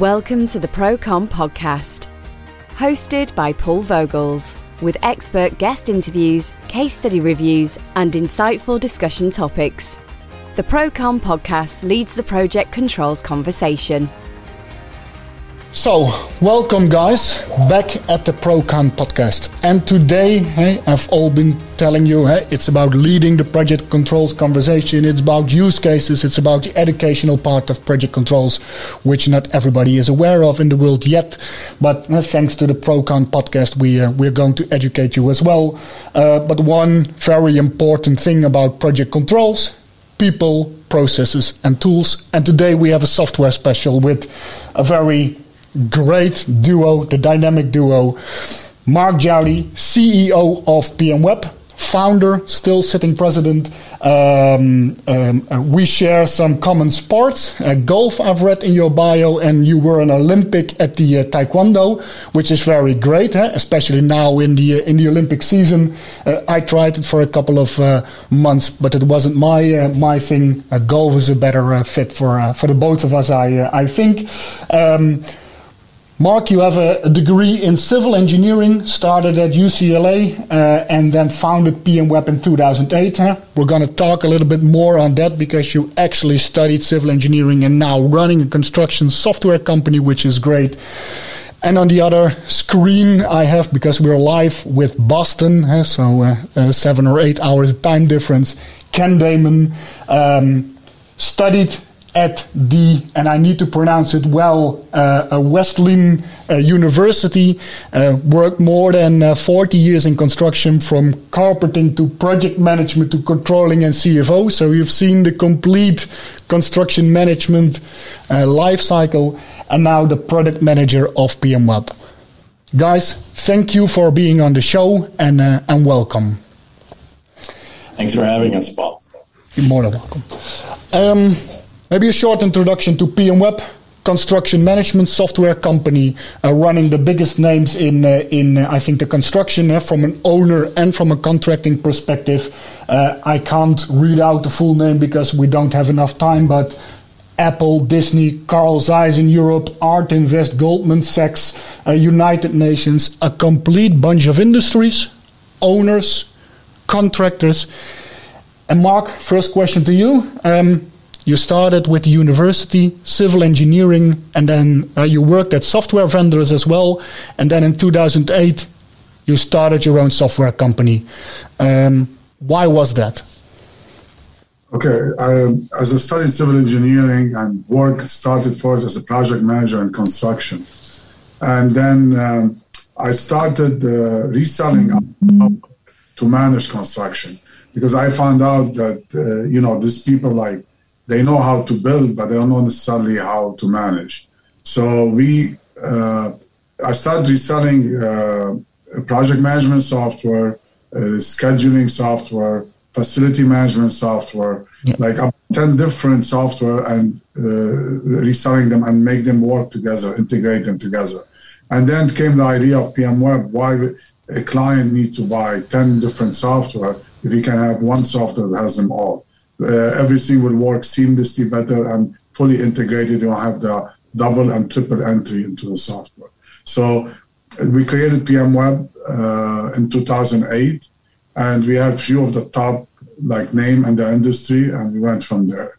Welcome to the Procom podcast, hosted by Paul Vogels, with expert guest interviews, case study reviews, and insightful discussion topics. The Procom podcast leads the project controls conversation. So, welcome guys, back at the ProCon podcast. And today, hey, I've all been telling you, hey, it's about leading the project controls conversation. It's about use cases. It's about the educational part of project controls, which not everybody is aware of in the world yet. But uh, thanks to the ProCon podcast, we uh, we're going to educate you as well. Uh, but one very important thing about project controls: people, processes, and tools. And today we have a software special with a very great duo, the dynamic duo. Mark Jowdy, CEO of PMWeb, founder, still sitting president. Um, um, uh, we share some common sports. Uh, golf, I've read in your bio, and you were an Olympic at the uh, Taekwondo, which is very great, especially now in the uh, in the Olympic season. Uh, I tried it for a couple of uh, months, but it wasn't my my thing. golf is a better fit for for the both of us, I I think. Um, Mark, you have a, a, degree in civil engineering, started at UCLA, uh, and then founded PMWeb in 2008. Huh? We're going to talk a little bit more on that because you actually studied civil engineering and now running a construction software company, which is great. And on the other screen, I have, because we're live with Boston, huh? so uh, uh, seven or eight hours time difference, Ken Damon um, studied at the, and I need to pronounce it well, uh, Wesleyan uh, University. Uh, worked more than uh, 40 years in construction from carpeting to project management to controlling and CFO. So you've seen the complete construction management uh, life cycle and now the product manager of PMWeb. Guys, thank you for being on the show and, uh, and welcome. Thanks for having us, Paul. You're more than welcome. Um, Maybe a short introduction to PMWeb, construction management software company uh, running the biggest names in uh, in uh, I think the construction uh, from an owner and from a contracting perspective. Uh, I can't read out the full name because we don't have enough time, but. Apple, Disney, Carl Zeiss in Europe, Art Invest, Goldman Sachs, uh, United Nations, a complete bunch of industries, owners, contractors. And Mark, first question to you. Um, you started with university, civil engineering, and then uh, you worked at software vendors as well. And then in 2008, you started your own software company. Um, why was that? Okay, I, as I studied civil engineering and work started first as a project manager in construction, and then um, I started uh, reselling to manage construction because I found out that uh, you know these people like they know how to build, but they don't know necessarily how to manage. So we, uh, I started reselling uh, project management software, uh, scheduling software, facility management software, yeah. like up 10 different software and uh, reselling them and make them work together, integrate them together. And then came the idea of PMWeb. Why a client need to buy 10 different software if he can have one software that has them all? Uh, everything will work seamlessly better and fully integrated. You don't have the double and triple entry into the software. So uh, we created PMWeb uh, in 2008, and we had few of the top like name in the industry, and we went from there.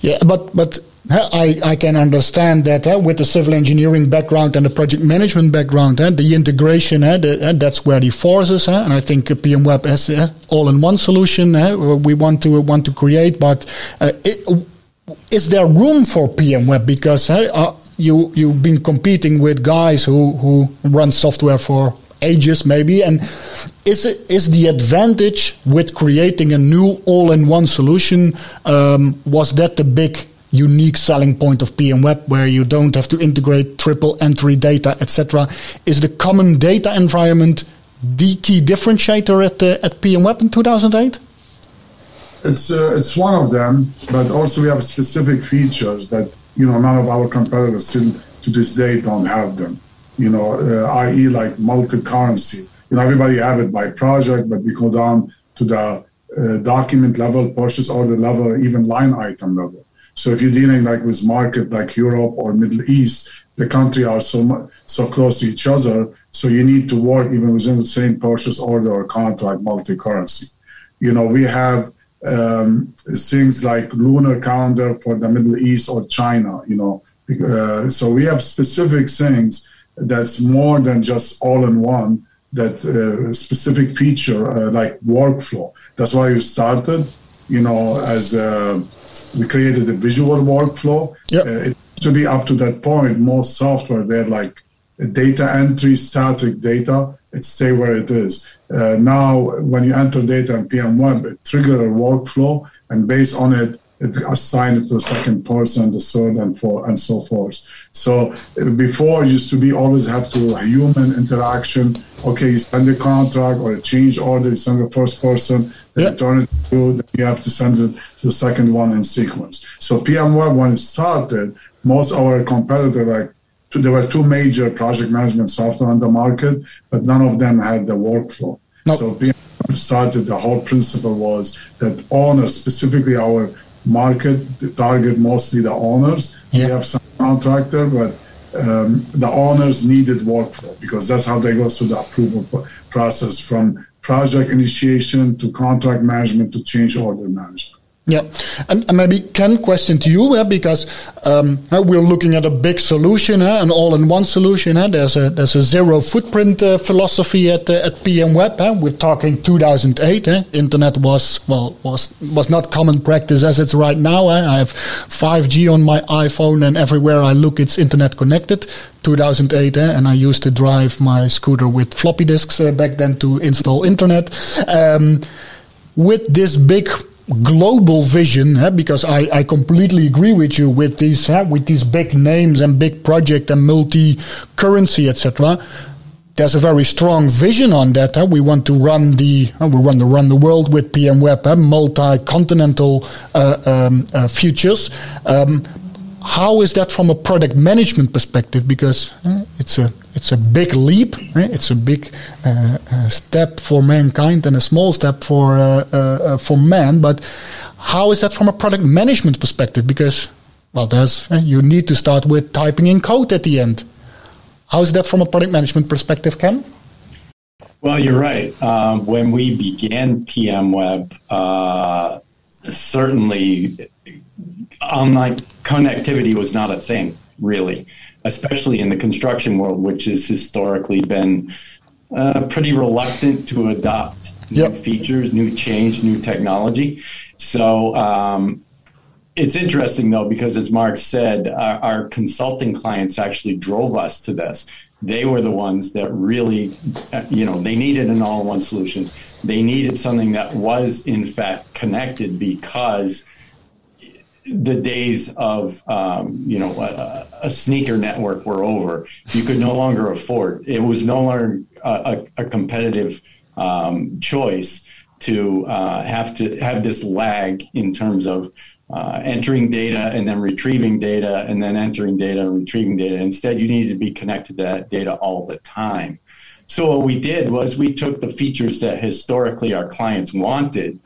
Yeah, but but I, I can understand that uh, with the civil engineering background and the project management background, uh, the integration, uh, the, uh, that's where the force is. and I think PMWeb uh, all-in-one solution uh, we want to want to create. But it, is there room for PMWeb? Because you you've been competing with guys who who run software for ages maybe and is is the advantage with creating a new all-in-one solution um, was that the big unique selling point of PMWeb, where you don't have to integrate triple entry data, etc. Is the common data environment the key differentiator at uh, at PMWeb in 2008? It's uh, it's one of them, but also we have specific features that you know none of our competitors still to this day don't have them. You know, uh, i.e., like multi-currency. You know, everybody have it by project, but we go down to the uh, document level, purchase order level, even line item level. So if you're dealing like with market like Europe or Middle East, the country are so so close to each other. So you need to work even within the same purchase order or contract multi-currency. You know, we have um, things like lunar calendar for the Middle East or China. You know, uh, so we have specific things that's more than just all in one. That uh, specific feature uh, like workflow. That's why we started. You know, as uh, we created a visual workflow. Yep. Uh, it to be up to that point, most software they're like data entry, static data, it stay where it is. Uh, now, when you enter data in PM Web, it trigger a workflow, and based on it, it assign it to a second person, the third, and for and so forth. So before used to be always have to a human interaction. Okay, you send a contract or a change order, you send the first person, then return it to you, then you have to send it to the second one in sequence. So PM Web when it started, most of our competitor like there were two major project management software on the market, but none of them had the workflow. No. So PM started the whole principle was that owners, specifically our market, the target mostly the owners. Yeah. We have some contractor, but um, the owners needed workflow because that's how they go through the approval process from project initiation to contract management to change order management. Yeah, and, and maybe Ken, question to you, uh, because um, uh, we're looking at a big solution, uh, an all-in-one solution. Uh, there's a there's a zero footprint uh, philosophy at at PM Web. We're talking 2008. Uh, Internet was well was was not common practice as it's right now. I have 5G on my iPhone, and everywhere I look, it's internet connected. 2008, eh, and I used to drive my scooter with floppy disks back then to install internet. Um, with this big global vision, because I, I completely agree with you with these with these big names and big project and multi currency, etc. There's a very strong vision on that. We want to run the we want to run the world with PM Web, multi continental uh, um, uh, futures. Um, how is that from a product management perspective? Because uh, it's a it's a big leap. eh? It's a big uh, uh, step for mankind and a small step for for man. But how is that from a product management perspective? Because well, there's you need to start with typing in code at the end. How is that from a product management perspective, Ken? Well, you're right. Um, when we began PM Web, uh, certainly online connectivity was not a thing, really, especially in the construction world, which has historically been uh, pretty reluctant to adopt Yep. new features, new change, new technology. So um, it's interesting though because as mark said our, our, consulting clients actually drove us to this they were the ones that really uh, you know they needed an all-in-one solution they needed something that was in fact connected because the days of um, you know a, a, sneaker network were over you could no longer afford it was no longer a, a competitive um, choice to uh, have to have this lag in terms of uh, entering data and then retrieving data and then entering data and retrieving data. Instead, you needed to be connected to that data all the time. So what we did was we took the features that historically our clients wanted,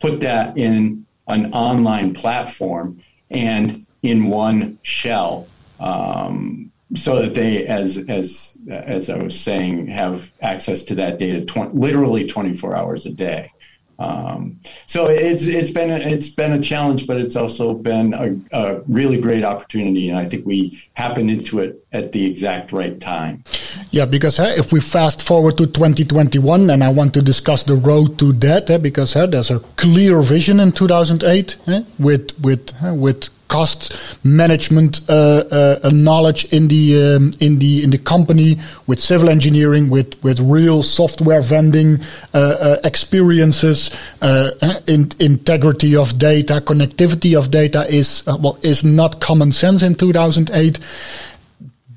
put that in an online platform and in one shell. Um, so that they, as as as I was saying, have access to that data tw- literally 24 hours a day. Um, so it's it's been it's been a challenge, but it's also been a, a, really great opportunity, and I think we happened into it at the exact right time. Yeah, because uh, if we fast forward to 2021, and I want to discuss the road to that, uh, because uh, there's a clear vision in 2008 with with with cost management uh, uh, knowledge in the um, in the in the company with civil engineering with with real software vending uh, experiences in, integrity of data connectivity of data is well is not common sense in 2008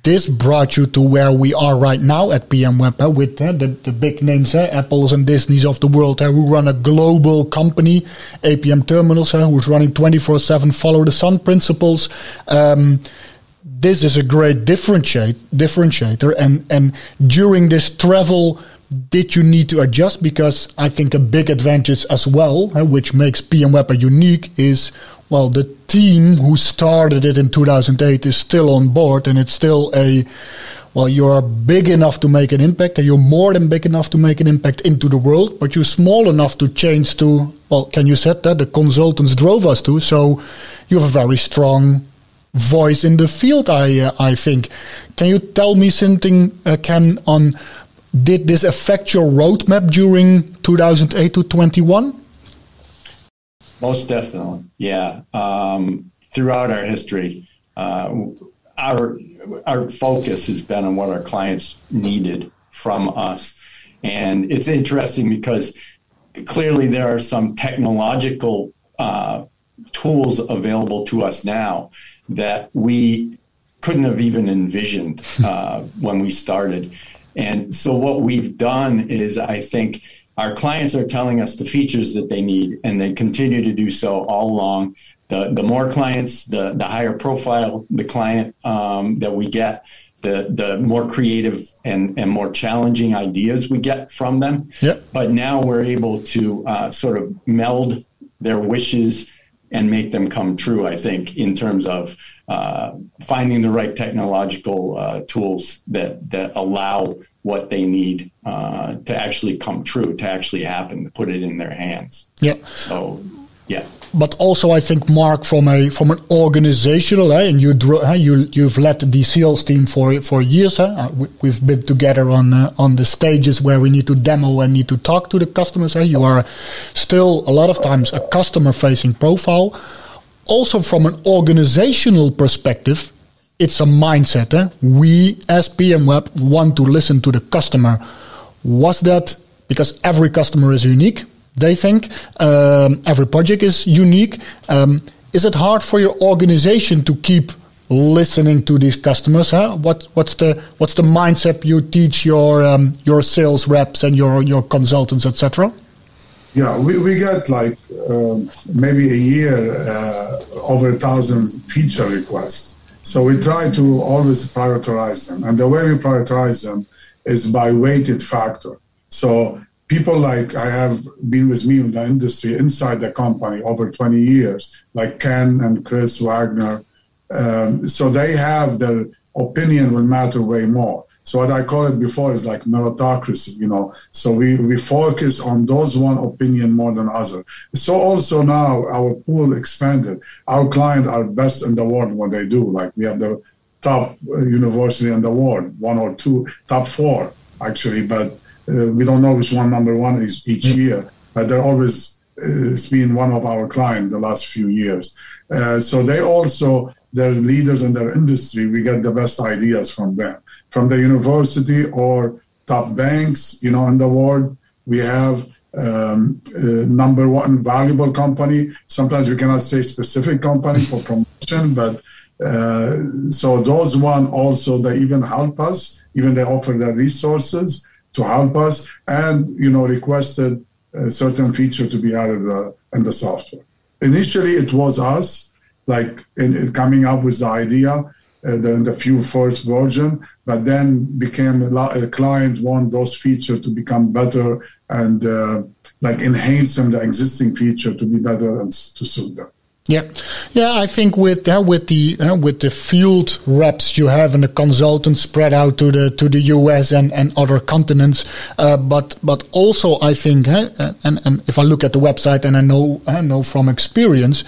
this brought you to where we are right now at PM Web uh, with uh, the, the big names, uh, Apples and Disneys of the world, who run a global company, APM Terminals, who's running 24 7 follow the sun principles. Um, this is a great differentiate, differentiator. And, and during this travel, did you need to adjust? Because I think a big advantage as well, which makes PM Web unique, is well, the team who started it in 2008 is still on board, and it's still a well, you're big enough to make an impact, and you're more than big enough to make an impact into the world, but you're small enough to change to, well, can you set that? The consultants drove us to, so you have a very strong voice in the field, I, uh, I think. Can you tell me something, uh, Ken, on did this affect your roadmap during 2008 to 21? Most definitely, yeah. Um, throughout our history, uh, our our focus has been on what our clients needed from us, and it's interesting because clearly there are some technological uh, tools available to us now that we couldn't have even envisioned uh, when we started. And so what we've done is, I think. Our clients are telling us the features that they need, and they continue to do so all along the the more clients, the the higher profile the client um, that we get, the the more creative and and more challenging ideas we get from them. Yep. But now we're able to uh, sort of meld their wishes and make them come true. I think in terms of uh, finding the right technological uh, tools that that allow what they need uh, to actually come true, to actually happen, to put it in their hands. Yeah. So, yeah but also I think Mark from a from an organizational, eh, and you eh, you you've led the sales team for for years. Eh? Uh, we, have been together on uh, on the stages where we need to demo and need to talk to the customers. Eh? You are still a lot of times a customer facing profile. Also from an organizational perspective, it's a mindset. Eh? We as PMWeb want to listen to the customer. Was that because every customer is unique? They think. Um, every project is unique. Um, is it hard for your organization to keep listening to these customers? Huh? What, what's the what's the mindset you teach your um, your sales reps and your your consultants, etc.? Yeah, we, we get like um, maybe a year uh, over a thousand feature requests. So we try to always prioritize them, and the way we prioritize them is by weighted factor. So people like I have been with me in the industry inside the company over 20 years, like Ken and Chris Wagner. Um, so they have their opinion will matter way more. So what I call it before is like meritocracy, you know. So we, we focus on those one opinion more than other. So also now our pool expanded. Our clients are best in the world what they do. Like we have the top university in the world, one or two, top four actually, but uh, we don't know which one number one is each year, but they're always uh, it's been one of our clients the last few years. Uh, so they also they're leaders in their industry. We get the best ideas from them, from the university or top banks, you know, in the world. We have um, uh, number one valuable company. Sometimes we cannot say specific company for promotion, but uh, so those one also they even help us. Even they offer their resources to help us and you know requested a certain feature to be added uh, in the software. Initially it was us like in, in coming up with the idea uh, the, the few first version but then became a, lot, a client want those features to become better and uh, like enhance them the existing feature to be better and to suit them yeah, yeah. I think with uh, with the uh, with the field reps you have and the consultants spread out to the to the US and, and other continents, uh, but but also I think uh, and and if I look at the website and I know I know from experience,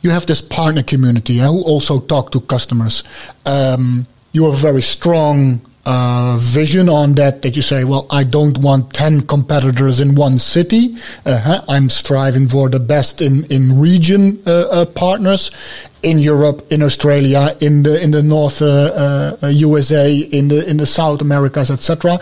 you have this partner community uh, who also talk to customers. Um, you are very strong uh, vision on that that you say, well, I don't want 10 competitors in one city. Uh, I'm striving for the best in, in region uh, uh partners in Europe, in Australia, in the in the North USA, uh, uh, in the in the South Americas, etc.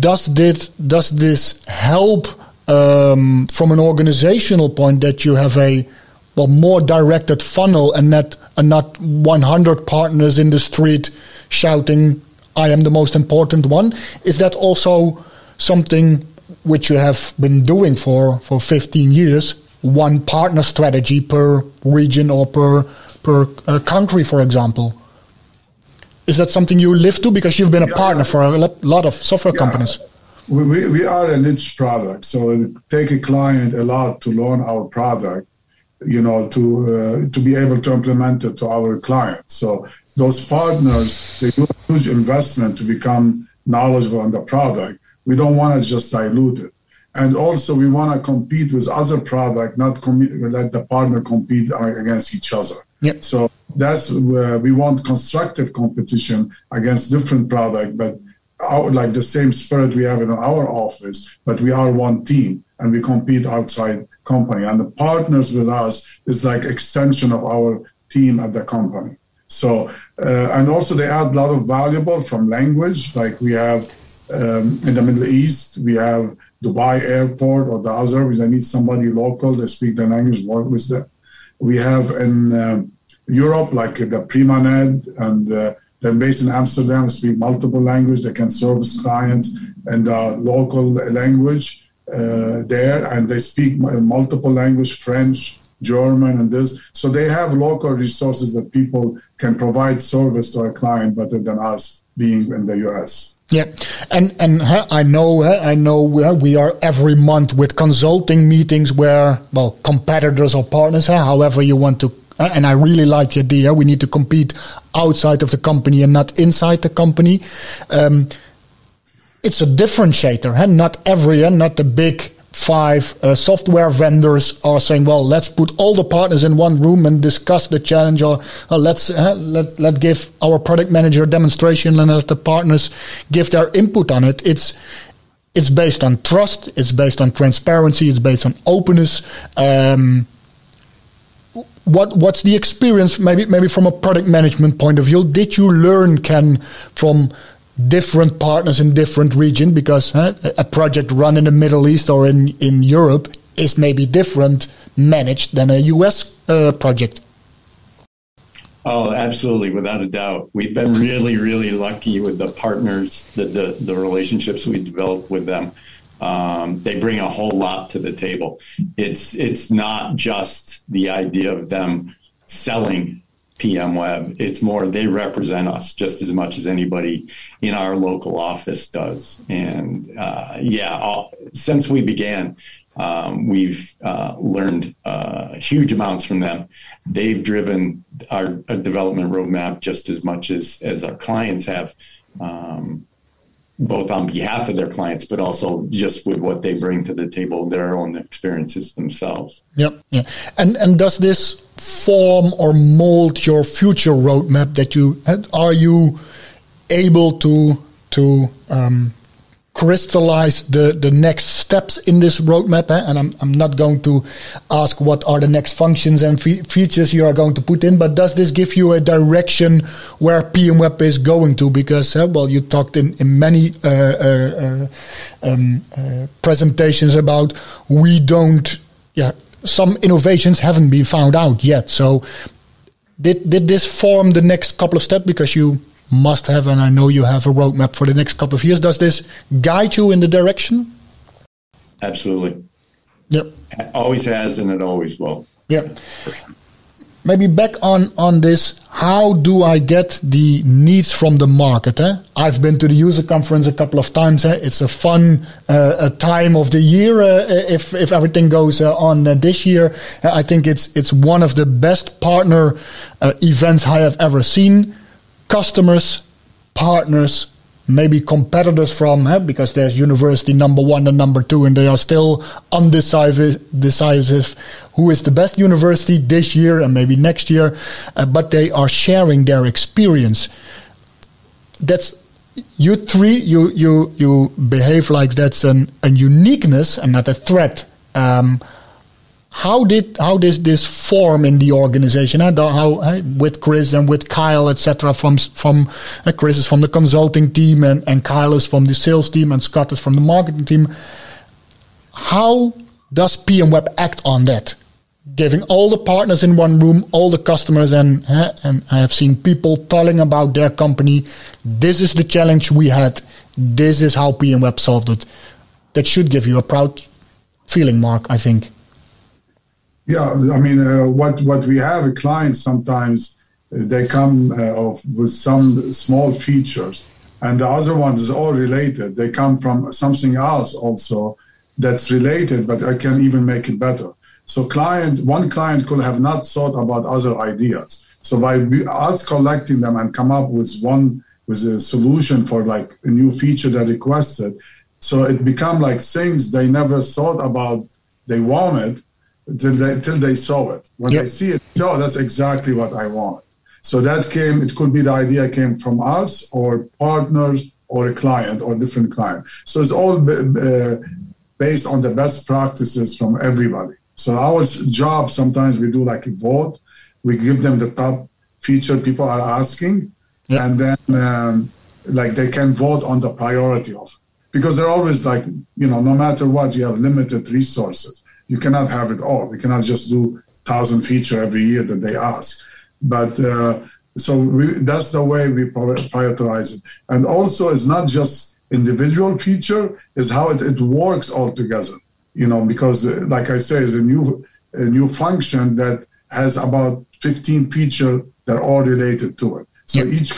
Does this does this help um, from an organizational point that you have a well more directed funnel and not and not 100 partners in the street shouting I am the most important one. Is that also something which you have been doing for, for 15 years? One partner strategy per region or per, per uh, country, for example? Is that something you live to? Because you've been a yeah, partner for a lot of software yeah. companies. We, we are a niche product, so it take a client a lot to learn our product you know, to uh, to be able to implement it to our clients. So those partners, they do a huge investment to become knowledgeable on the product. We don't want to just dilute it. And also, we want to compete with other product, not com- let the partner compete against each other. Yep. So that's where we want constructive competition against different product, but our, like the same spirit we have in our office, but we are one team and we compete outside company. And the partners with us is like extension of our team at the company. So, uh, and also they add a lot of valuable from language. Like we have um, in the Middle East, we have Dubai airport or the other. They need somebody local. They speak the language, work with them. We have in um, Europe, like the Primanet, and uh, they're based in Amsterdam, speak multiple language. They can service clients in the local language uh, there, and they speak multiple language, French, German, and this. So they have local resources that people can provide service to a client better than us being in the US. Yeah, and and uh, I know uh, I know uh, we are every month with consulting meetings where well competitors or partners, however you want to. and I really like the idea. We need to compete outside of the company and not inside the company. Um, it's a differentiator, huh? not every, and not the big five uh, software vendors are saying, well, let's put all the partners in one room and discuss the challenge, or uh, let's uh, let let give our product manager a demonstration and let the partners give their input on it. It's it's based on trust. It's based on transparency. It's based on openness. Um, what what's the experience? Maybe maybe from a product management point of view, did you learn Ken from different partners in different regions because huh, a project run in the Middle East or in, in Europe is maybe different managed than a US uh, project. Oh, absolutely, without a doubt. We've been really, really lucky with the partners, the the, the relationships we developed with them. Um, they bring a whole lot to the table. It's it's not just the idea of them selling PM Web. It's more they represent us just as much as anybody in our local office does. And uh, yeah, all, since we began, um, we've uh, learned uh, huge amounts from them. They've driven our, our, development roadmap just as much as as our clients have. Um, both on behalf of their clients, but also just with what they bring to the table, their own experiences themselves. Yep. Yeah. And and does this form or mold your future roadmap that you are you able to to um, crystallize the, the next steps in this roadmap. Eh? And I'm, I'm not going to ask what are the next functions and fe- features you are going to put in, but does this give you a direction where PM Web is going to? Because, uh, well, you talked in, in many uh, uh, um, uh, presentations about we don't, yeah, some innovations haven't been found out yet. So did, did this form the next couple of steps? Because you must have, and I know you have a roadmap for the next couple of years. Does this guide you in the direction? Absolutely. Yep. It always has, and it always will. Yep. Maybe back on on this. How do I get the needs from the market? Eh? I've been to the user conference a couple of times. Eh? It's a fun uh, a time of the year. Uh, if if everything goes uh, on uh, this year, I think it's it's one of the best partner uh, events I have ever seen customers, partners, maybe competitors from because there's university number one and number two and they are still undecisive decisive who is the best university this year and maybe next year uh, but they are sharing their experience. That's you three you you you behave like that's an, uniqueness and not a threat um, how did how did this form in the organization? How, how with Chris and with Kyle, etc. From from uh, Chris is from the consulting team and, and Kyle is from the sales team and Scott is from the marketing team. How does PM Web act on that? Giving all the partners in one room, all the customers, and uh, and I have seen people telling about their company. This is the challenge we had. This is how PM Web solved it. That should give you a proud feeling, Mark. I think. Yeah, I mean, uh, what what we have clients sometimes uh, they come uh, of with some small features, and the other ones is all related. They come from something else also that's related, but I can even make it better. So client, one client could have not thought about other ideas. So by us collecting them and come up with one with a solution for like a new feature they requested, so it become like things they never thought about they wanted till they till they saw it. When yep. they see it, oh, that's exactly what I want. So that came. It could be the idea came from us or partners or a client or different client. So it's all uh, based on the best practices from everybody. So our job sometimes we do like a vote. We give them the top feature people are asking, yeah. and then um, like they can vote on the priority of it. because they're always like you know no matter what you have limited resources. You cannot have it all. We cannot just do thousand feature every year that they ask. But uh, so we, that's the way we prioritize it. And also, it's not just individual feature; is how it, it works all together you know, because uh, like I say, it's a new a new function that has about 15 feature that are all related to it. So yep. each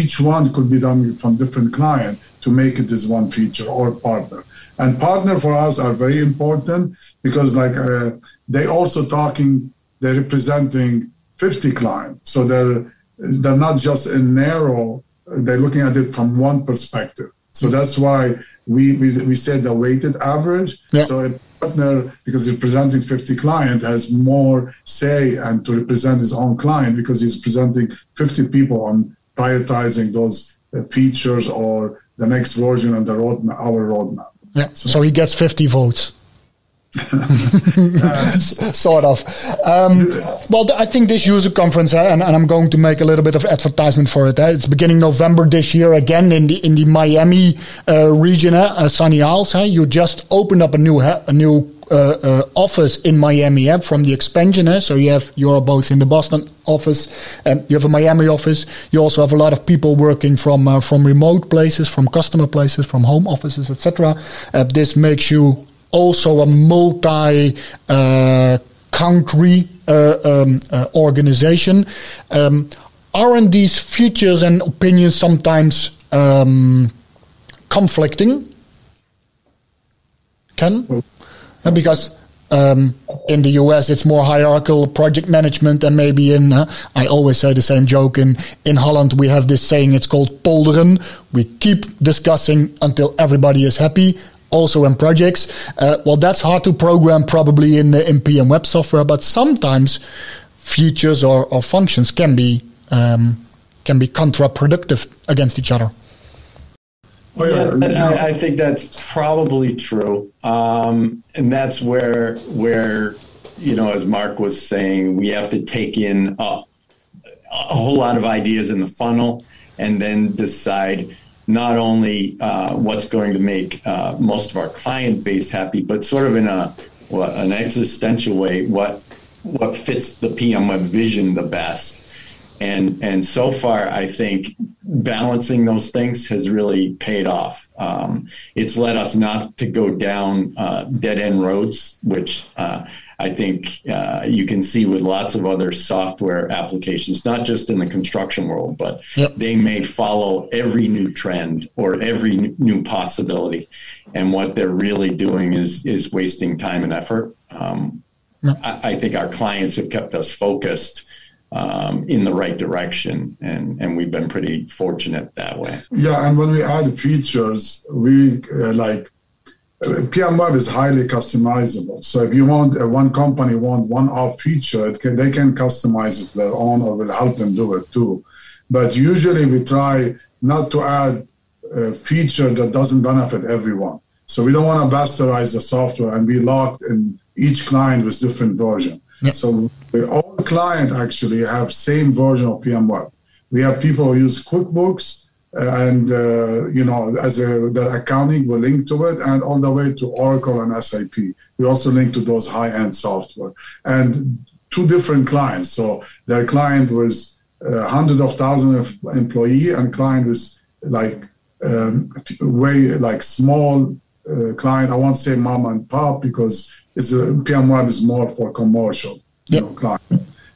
each one could be done from different client to make it this one feature or partner. And partner for us are very important because like uh, they also talking, they're representing 50 clients. So they're they're not just a narrow. They're looking at it from one perspective. So that's why we, we, we said the weighted average. Yeah. So a partner, because he's presenting 50 client, has more say and to represent his own client because he's presenting 50 people on prioritizing those uh, features or the next version on the roadmap, our roadmap. Yeah. So, he gets 50 votes. sort of. Um, well, I think this user conference, uh, and, and, I'm going to make a little bit of advertisement for it. Uh, it's beginning November this year, again in the in the Miami uh, region, uh, Sunny Isles. you just opened up a new a new uh, uh, office in Miami uh, from the expansion. So you have you're both in the Boston office and you have a Miami office. You also have a lot of people working from uh, from remote places, from customer places, from home offices, etc. this makes you also a multi uh, country uh, um, uh, organization. Um, aren't these features and opinions sometimes um, conflicting? Ken? Because um, in the US, it's more hierarchical project management, and maybe in uh, I always say the same joke. In in Holland, we have this saying. It's called polderen. We keep discussing until everybody is happy also in projects. Uh, well, that's hard to program probably in in PM web software, but sometimes features or, or functions can be um, can be counterproductive against each other. Well, yeah, I, I, think that's probably true, um, and that's where where you know, as Mark was saying, we have to take in a, a whole lot of ideas in the funnel, and then decide not only uh, what's going to make uh, most of our client base happy, but sort of in a what, an existential way, what what fits the PM Web vision the best. And and so far, I think balancing those things has really paid off. Um, it's led us not to go down uh, dead end roads, which uh, I think uh, you can see with lots of other software applications, not just in the construction world, but yep. they may follow every new trend or every new possibility. And what they're really doing is is wasting time and effort. Um, yep. I, I, think our clients have kept us focused. Um, in the right direction, and and we've been pretty fortunate that way. Yeah, and when we add features, we uh, like PM Web is highly customizable. So if you want uh, one company want one off feature, can, they can customize it their own, or we'll help them do it too. But usually we try not to add a feature that doesn't benefit everyone. So we don't want to bastardize the software and be locked in each client with different version. So all client actually have same version of PM Web. We have people who use QuickBooks and uh, you know as a, the accounting will link to it and all the way to oracle and sap we also link to those high-end software. And two different clients. So their client was uh, hundred of thousands of employee and client was like um, way like small uh, client. I won't say mom and pop because it's a pm web is more for commercial yep. you know, client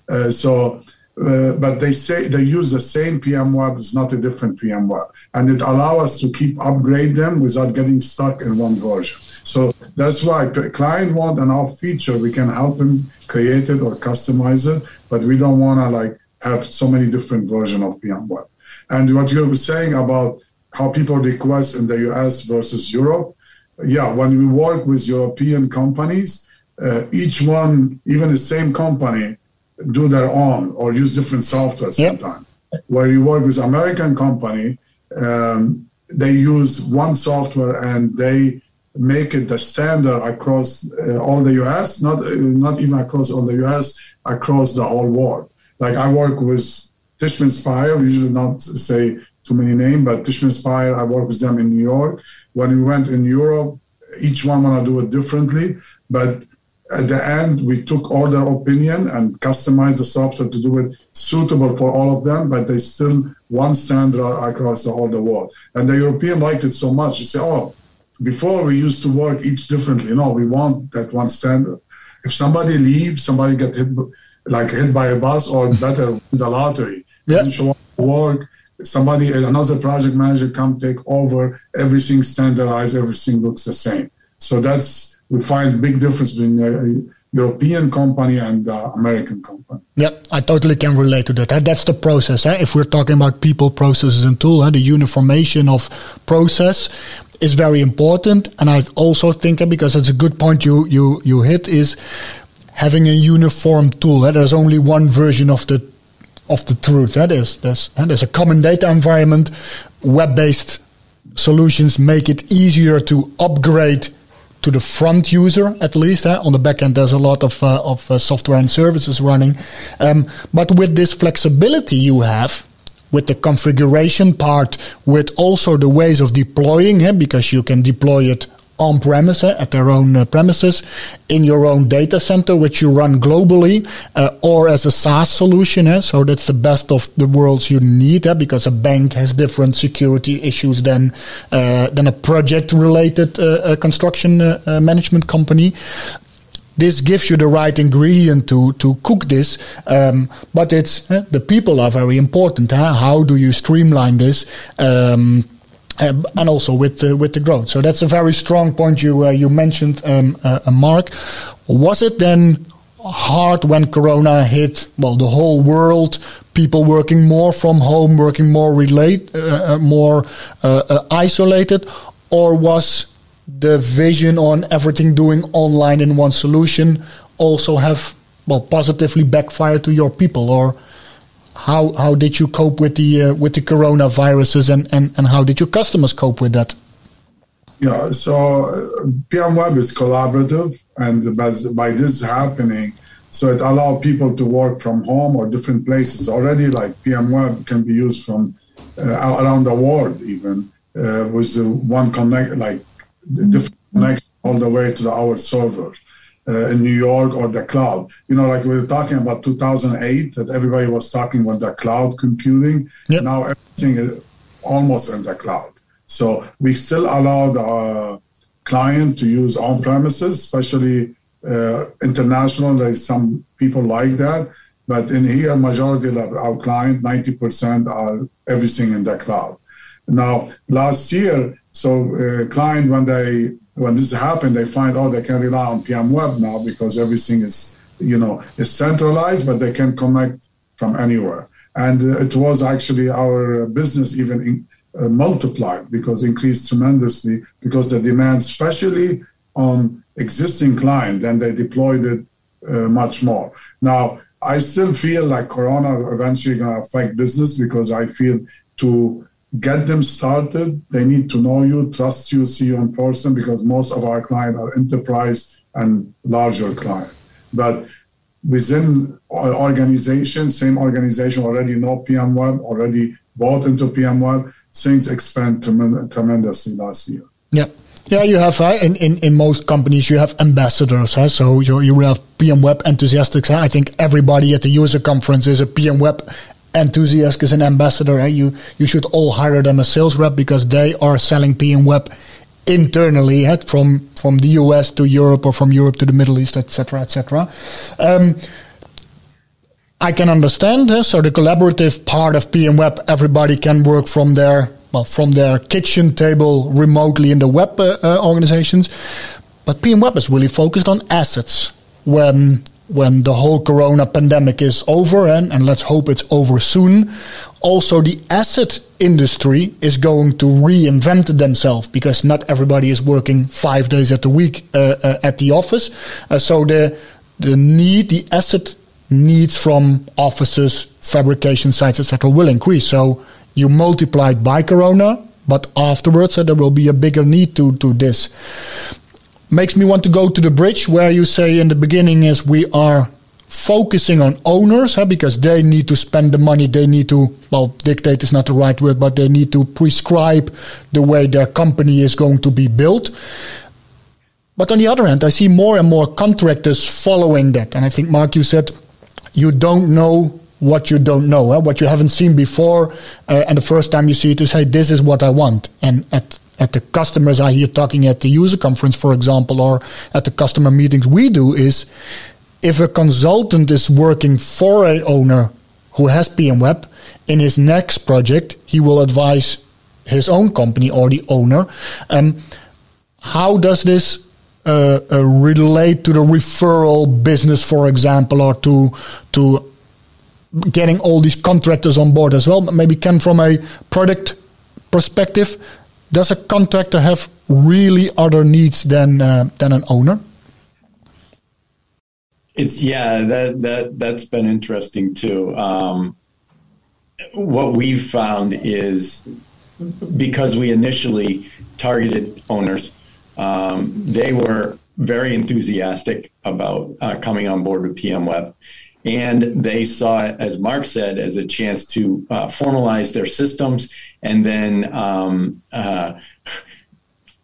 uh, so uh, but they say they use the same PM web. It's not a different PM web, and it allow us to keep upgrade them without getting stuck in one version. So that's why client want an off feature. We can help them create it or customize it, but we don't want to like have so many different version of PM web. And what you were saying about how people request in the US versus Europe, yeah, when we work with European companies, uh, each one, even the same company, do their own or use different software sometimes. Yep. Where you work with American company, um, they use one software and they make it the standard across uh, all the US, not uh, not even across all the US, across the whole world. Like I work with Tishman Speyer, usually not say too many names, but Tishman Speyer, I work with them in New York. When we went in Europe, each one want to do it differently, but at the end, we took all their opinion and customized the software to do it suitable for all of them, but they still one standard across all the world. And the European liked it so much. They say, oh, before we used to work each differently. No, we want that one standard. If somebody leaves, somebody get hit like hit by a bus or better the lottery. Yeah. Doesn't show up work. Somebody another project manager come take over, everything standardized, everything looks the same. So that's we find big difference between a, European company and uh, American company. Yeah, I totally can relate to that. That's the process. Eh? If we're talking about people, processes, and tool, eh? the uniformation of process is very important. And I also think, eh, because it's a good point you you you hit, is having a uniform tool. Eh? There's only one version of the of the truth. Eh? There's there's eh? there's a common data environment. Web based solutions make it easier to upgrade to the front user at least. Eh? On the back end, there's a lot of uh, of uh, software and services running, um, but with this flexibility you have. With the configuration part, with also the ways of deploying, eh? because you can deploy it on premise at their own uh, premises in your own data center, which you run globally, uh, or as a SaaS solution. Uh, so that's the best of the worlds you need, uh, because a bank has different security issues than uh, than a project-related construction management company this gives you the right ingredient to to cook this. Um, but it's uh, the people are very important. Huh? How do you streamline this? Um, uh, and also with the, with the growth. So that's a very strong point you uh, you mentioned, um, uh, uh, Mark. Was it then hard when Corona hit? Well, the whole world, people working more from home, working more relate, uh, uh, more isolated, or was the vision on everything doing online in one solution also have well positively backfired to your people or? How how did you cope with the uh, with the coronaviruses and, and and how did your customers cope with that? Yeah, so uh, PM Web is collaborative, and by, by this happening, so it allows people to work from home or different places. Already, like PM Web can be used from uh, around the world, even uh, with one connect, like different connection all the way to the, our server uh, in New York or the cloud. You know, like we were talking about 2008, that everybody was talking about the cloud computing. Yep. Now everything is almost in the cloud. So we still allow the uh, client to use on premises, especially uh, international. There's some people like that. But in here, majority of our client, 90% are everything in the cloud. Now, last year, so uh, client, when they when this happened, they find oh they can rely on PM Web now because everything is you know is centralized, but they can connect from anywhere. And uh, it was actually our business even in, uh, multiplied because increased tremendously because the demand, especially on existing client, then they deployed it uh, much more. Now I still feel like Corona eventually going to affect business because I feel to get them started. They need to know you, trust you, see you in person because most of our clients are enterprise and larger clients. But within organization, same organization already know PM Web, already bought into PM Web, things expand tremendously last year. Yeah. Yeah, you have uh, in, in, in most companies you have ambassadors. Huh? So you, you will have PM Web enthusiasts. Huh? I think everybody at the user conference is a PM Web enthusiast is an ambassador. Eh? You you should all hire them as sales rep because they are selling PM Web internally eh? from from the US to Europe or from Europe to the Middle East, etc., etc. Um, I can understand. Uh, so the collaborative part of PM Web, everybody can work from their well from their kitchen table remotely in the web uh, uh, organizations. But PM Web is really focused on assets. When when the whole corona pandemic is over and, and let's hope it's over soon also the asset industry is going to reinvent themselves because not everybody is working five days at the week uh, uh, at the office. Uh, so the the need the asset needs from offices fabrication sites etc will increase. So you multiply it by corona but afterwards uh, there will be a bigger need to to this makes me want to go to the bridge where you say in the beginning is we are focusing on owners huh, because they need to spend the money they need to well dictate is not the right word but they need to prescribe the way their company is going to be built. But on the other hand i see more and more contractors following that. And i think mark you said you don't know what you don't know huh? what you haven't seen before uh, and the first time you see it is hey this is what i want. And at at the customers I hear talking at the user conference, for example, or at the customer meetings we do is if a consultant is working for a owner who has PM Web in his next project, he will advise his own company or the owner. Um, how does this uh, uh, relate to the referral business, for example, or to to getting all these contractors on board as well? Maybe Ken, from a product perspective, does a contractor have really other needs than uh, than an owner? It's yeah, that that that's been interesting too. Um, what we've found is because we initially targeted owners, um, they were very enthusiastic about uh, coming on board with PM Web. And they saw it, as Mark said, as a chance to uh, formalize their systems and then um, uh,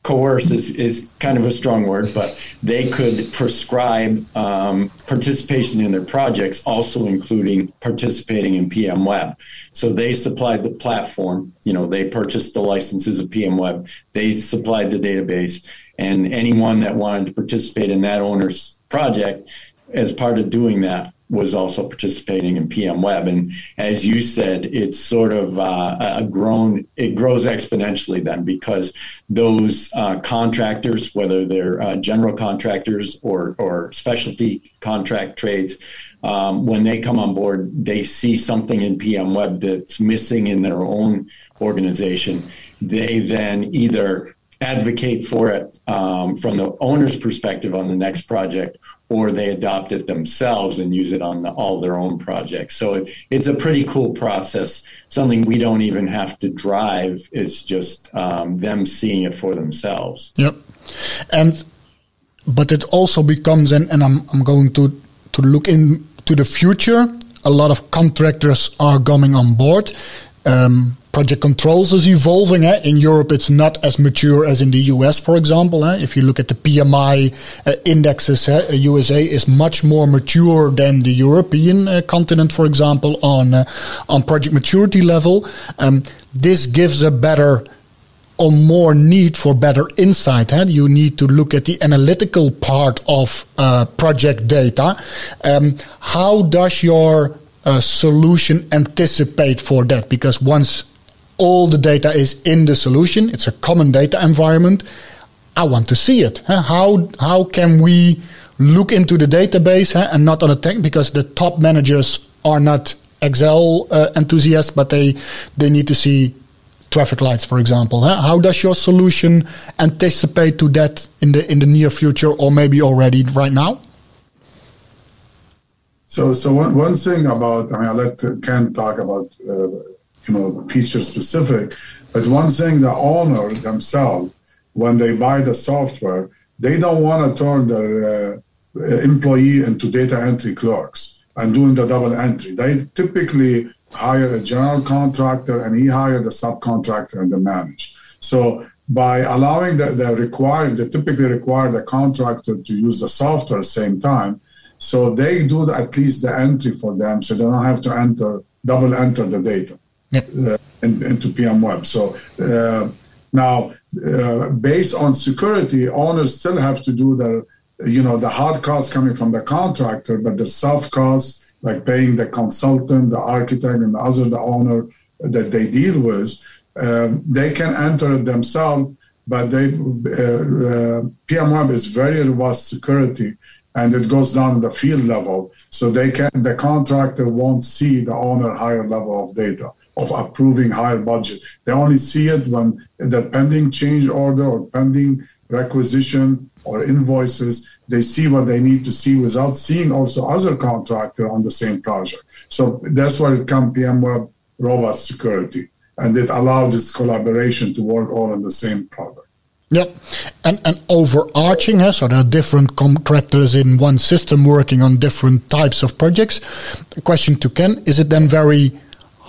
coerce is, is kind of a strong word, but they could prescribe um, participation in their projects, also including participating in PM Web. So they supplied the platform, you know, they purchased the licenses of PM Web, they supplied the database, and anyone that wanted to participate in that owner's project as part of doing that was also participating in PM Web, and as you said, it's sort of uh, grown. It grows exponentially then because those uh, contractors, whether they're uh, general contractors or or specialty contract trades, um, when they come on board, they see something in PM Web that's missing in their own organization. They then either advocate for it um, from the owner's perspective on the next project, or they adopt it themselves and use it on the, all their own projects. So it, it's a pretty cool process. Something we don't even have to drive. It's just um, them seeing it for themselves. Yep, and but it also becomes, and, and I'm I'm going to to look into the future. A lot of contractors are coming on board. Um, project controls is evolving. Eh? In Europe, it's not as mature as in the US, for example. Eh? If you look at the PMI uh, indexes, eh? USA is much more mature than the European uh, continent, for example, on uh, on project maturity level. Um, this gives a better or more need for better insight. Eh? You need to look at the analytical part of uh, project data. Um, how does your uh, solution anticipate for that? Because once all the data is in the solution. It's a common data environment. I want to see it. How how can we look into the database and not on a tech because the top managers are not Excel uh, enthusiasts, but they they need to see traffic lights, for example. How does your solution anticipate to that in the in the near future, or maybe already right now? So, so one, one thing about I mean, I'll let Ken talk about uh, you know feature specific. But one thing the owner themselves, when they buy the software, they don't want to turn their uh, employee into data entry clerks and doing the double entry. They typically hire a general contractor and he hired a subcontractor and the manage. So by allowing the, the required, they typically require the contractor to use the software at the same time. So they do at least the entry for them so they don't have to enter, double enter the data yep. uh, into PM Web. So uh, now, uh, based on security, owners still have to do the, you know, the hard costs coming from the contractor, but the soft costs like paying the consultant, the architect, and the other the owner that they deal with. Um, they can enter it themselves, but they uh, uh, PM Web is very robust security, and it goes down the field level, so they can the contractor won't see the owner higher level of data of approving higher budget. They only see it when the pending change order or pending requisition or invoices, they see what they need to see without seeing also other contractor on the same project. So that's where it comes PM Web robust security. And it allows this collaboration to work all on the same product. Yep. And, and overarching, so there are different contractors in one system working on different types of projects. The question to Ken, is it then very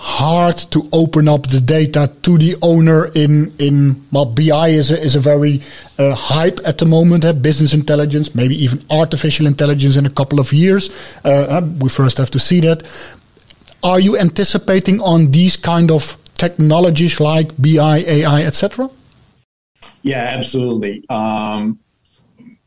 hard to open up the data to the owner in in well BI is a, is a very uh, hype at the moment uh, business intelligence maybe even artificial intelligence in a couple of years uh, we first have to see that. Are you anticipating on these kind of technologies like BI AI etc yeah absolutely. Um,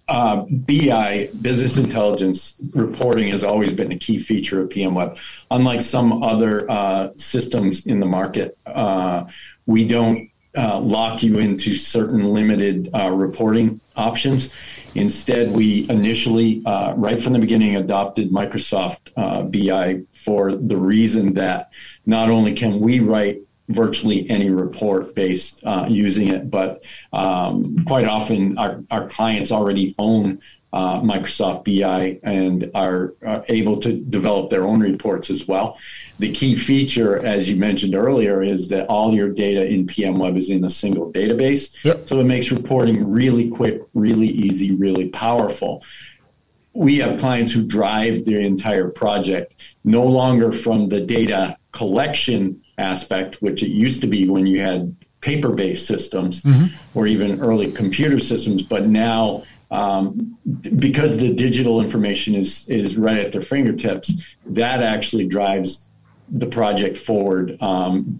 uh, BI, business intelligence reporting, has always been a key feature of PMWeb. Unlike some other uh, systems in the market, uh, we don't uh, lock you into certain limited uh, reporting options. Instead, we initially, uh, right from the beginning, adopted Microsoft BI for the reason that not only can we write virtually any report based uh, using it. But um, quite often, our, our clients already own uh, Microsoft BI and are, are, able to develop their own reports as well. The key feature, as you mentioned earlier, is that all your data in PM Web is in a single database. Yep. So it makes reporting really quick, really easy, really powerful. We have clients who drive their entire project no longer from the data collection aspect, which it used to be when you had paper based systems mm-hmm. or even early computer systems, but now um, because the digital information is is right at their fingertips, that actually drives the project forward. Um,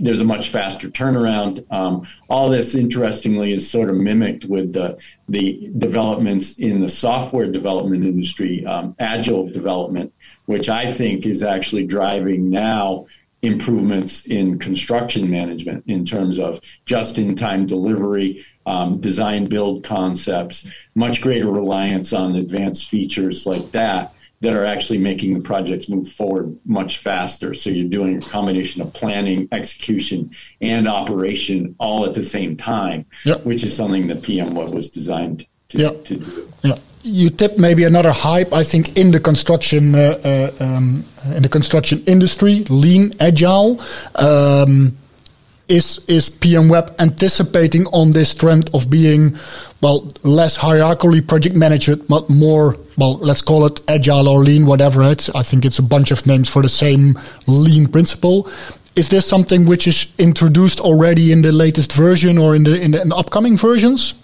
there's a much faster turnaround. Um, all this, interestingly, is sort of mimicked with the the developments in the software development industry, um, agile development, which I think is actually driving now improvements in construction management in terms of just in time delivery, um, design build concepts, much greater reliance on advanced features like that that are actually making the projects move forward much faster. So you're doing a combination of planning, execution, and operation all at the same time, yep. which is something that PM was designed to, yep. to do. Yeah you tip maybe another hype I think in the construction uh, uh, um, in the construction industry, lean, agile. Um, is is PM Web anticipating on this trend of being well less hierarchically project managed, but more well let's call it agile or lean, whatever it's. I think it's a bunch of names for the same lean principle. Is this something which is introduced already in the latest version or in the in the, in the upcoming versions?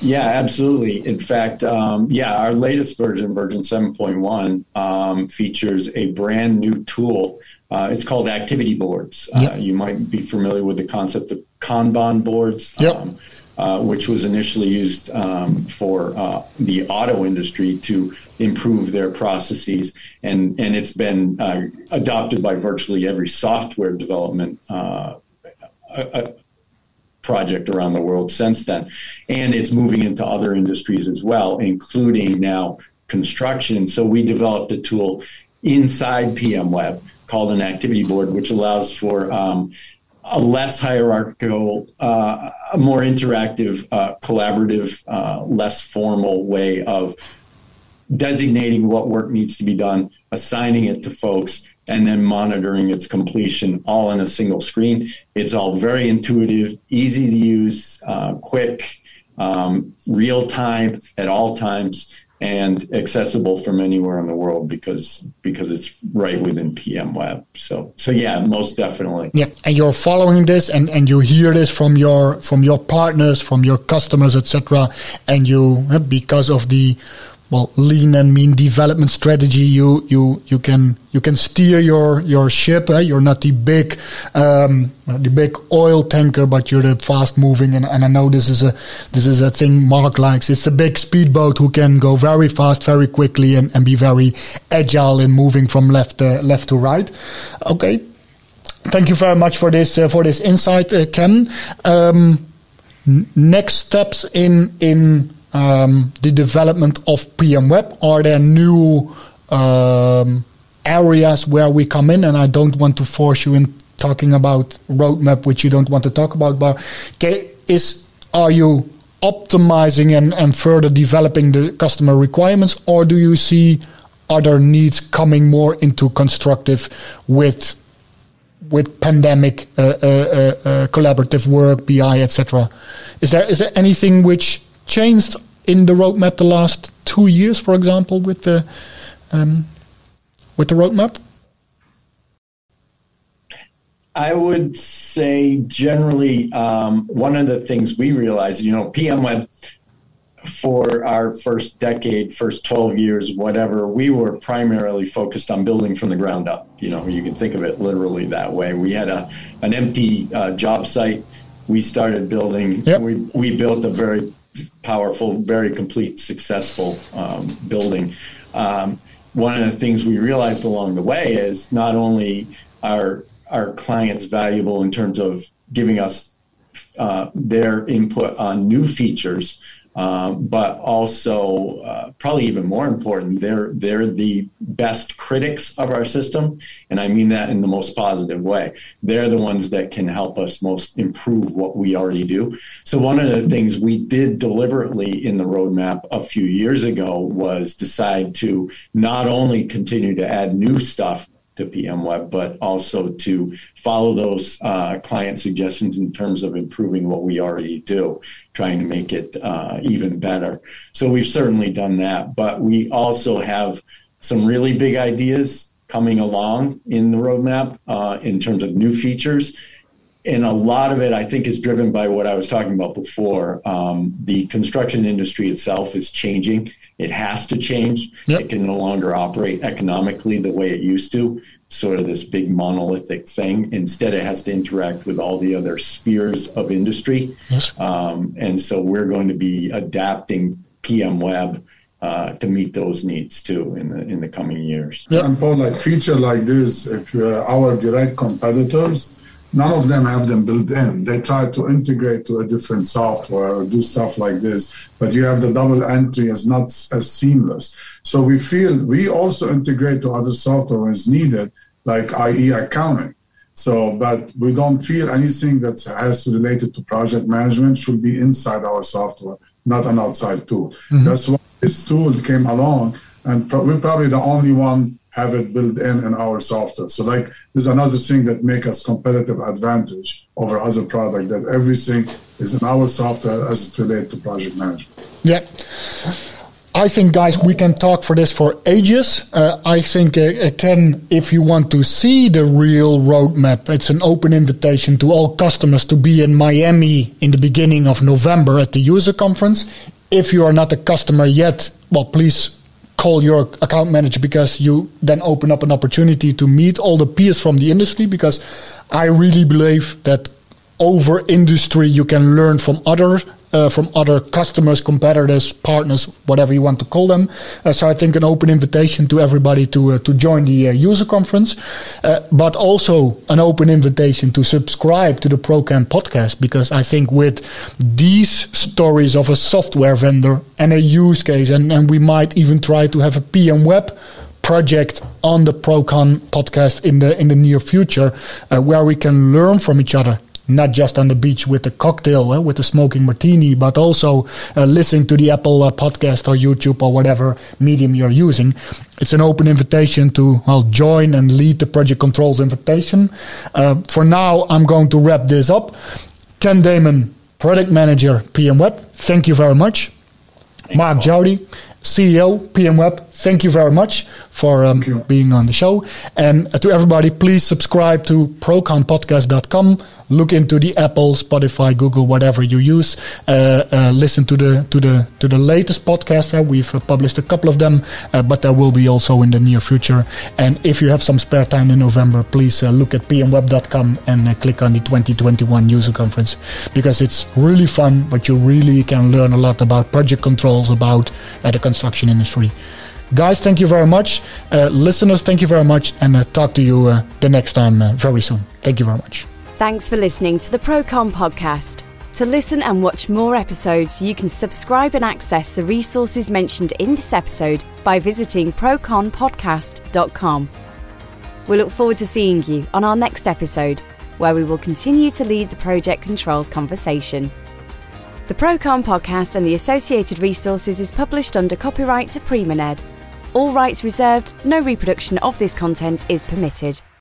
Yeah, absolutely. In fact, um, yeah, our latest version, version 7.1, um, features a brand new tool. Uh, it's called activity boards. Uh, you might be familiar with the concept of Kanban boards, yep. um, uh, which was initially used um, for uh, the auto industry to improve their processes. And, and it's been uh, adopted by virtually every software development uh, project around the world since then. And it's moving into other industries as well, including now construction. So we developed a tool inside PM Web called an activity board, which allows for um, a less hierarchical, uh, a more interactive, uh, collaborative, uh, less formal way of designating what work needs to be done, assigning it to folks, and then monitoring its completion all in a single screen. It's all very intuitive, easy to use, uh, quick, um, real time at all times, and accessible from anywhere in the world because because it's right within PM Web. So so yeah, most definitely. Yeah, and you're following this, and and you hear this from your from your partners, from your customers, etc. And you because of the well lean and mean development strategy you you you can you can steer your your ship eh? you're not the big um, the big oil tanker but you're the fast moving and, and I know this is a this is a thing Mark likes. It's a big speedboat who can go very fast very quickly and, and be very agile in moving from left uh, left to right. Okay. Thank you very much for this uh, for this insight uh, Ken. Um, next steps in in um, the development of PM Web? Are there new um, areas where we come in? And I don't want to force you in talking about roadmap, which you don't want to talk about. But is are you optimizing and, and further developing the customer requirements, or do you see other needs coming more into constructive with with pandemic uh, uh, uh, uh collaborative work, BI, etc. Is there is there anything which changed in the roadmap the last two years, for example, with the um, with the roadmap? I would say generally um, one of the things we realized, you know, PM Web for our first decade, first 12 years, whatever, we were primarily focused on building from the ground up. You know, you can think of it literally that way. We had a an empty uh, job site. We started building. Yep. We we built a very powerful, very complete, successful um, building. Um, one of the things we realized along the way is not only are our clients valuable in terms of giving us uh, their input on new features, um, but also, uh, probably even more important, they're they're the best critics of our system, and I mean that in the most positive way. They're the ones that can help us most improve what we already do. So one of the things we did deliberately in the roadmap a few years ago was decide to not only continue to add new stuff to PM Web, but also to follow those uh, client suggestions in terms of improving what we already do, trying to make it uh, even better. So we've certainly done that, but we also have some really big ideas coming along in the roadmap uh, in terms of new features and a lot of it, I think, is driven by what I was talking about before. Um, the construction industry itself is changing. It has to change. Yep. It can no longer operate economically the way it used to, sort of this big monolithic thing. Instead, it has to interact with all the other spheres of industry. Yes. Um, and so we're going to be adapting PM Web uh, to meet those needs too in the in the coming years. Yeah, and Paul, like feature like this, if uh, our direct competitors none of them have them built in. They try to integrate to a different software or do stuff like this, but you have the double entry as not as seamless. So we feel we also integrate to other software when it's needed, like IE accounting. So, but we don't feel anything that has to related to project management should be inside our software, not an outside tool. Mm-hmm. That's why this tool came along, and pro- we're probably the only one have it built in in our software. So like this is another thing that make us competitive advantage over other product that everything is in our software as it relates to project management. Yeah. I think, guys, we can talk for this for ages. Uh, I think, uh, Ken, if you want to see the real roadmap, it's an open invitation to all customers to be in Miami in the beginning of November at the user conference. If you are not a customer yet, well, please call your account manager because you then open up an opportunity to meet all the peers from the industry because I really believe that over industry you can learn from other uh, from other customers, competitors, partners, whatever you want to call them. Uh, so I think an open invitation to everybody to uh, to join the uh, user conference, uh, but also an open invitation to subscribe to the ProCon podcast because I think with these stories of a software vendor and a use case, and, and we might even try to have a PM web project on the ProCon podcast in the in the near future, uh, where we can learn from each other not just on the beach with a cocktail, uh, with a smoking martini, but also uh, listening to the Apple uh, podcast or YouTube or whatever medium you're using. It's an open invitation to well join and lead the project controls invitation. Uh, for now, I'm going to wrap this up. Ken Damon, product manager, PM Web. Thank you very much. Thanks, Mark Jowdy, CEO, PM Web. Thank you very much for um, being on the show. And uh, to everybody, please subscribe to proconpodcast.com look into the Apple, Spotify, Google, whatever you use. Uh, uh, listen to the to the to the latest podcast. Uh, we've uh, published a couple of them, uh, but there will be also in the near future. And if you have some spare time in November, please uh, look at pmweb.com and click on the 2021 user conference because it's really fun. But you really can learn a lot about project controls, about the construction industry. Guys, thank you very much. Uh, listeners, thank you very much, and uh, talk to you uh, the next time very soon. Thank you very much. Thanks for listening to the Procon podcast. To listen and watch more episodes, you can subscribe and access the resources mentioned in this episode by visiting proconpodcast.com. We look forward to seeing you on our next episode, where we will continue to lead the project controls conversation. The Procon podcast and the associated resources is published under copyright to Premoned. All rights reserved, no reproduction of this content is permitted.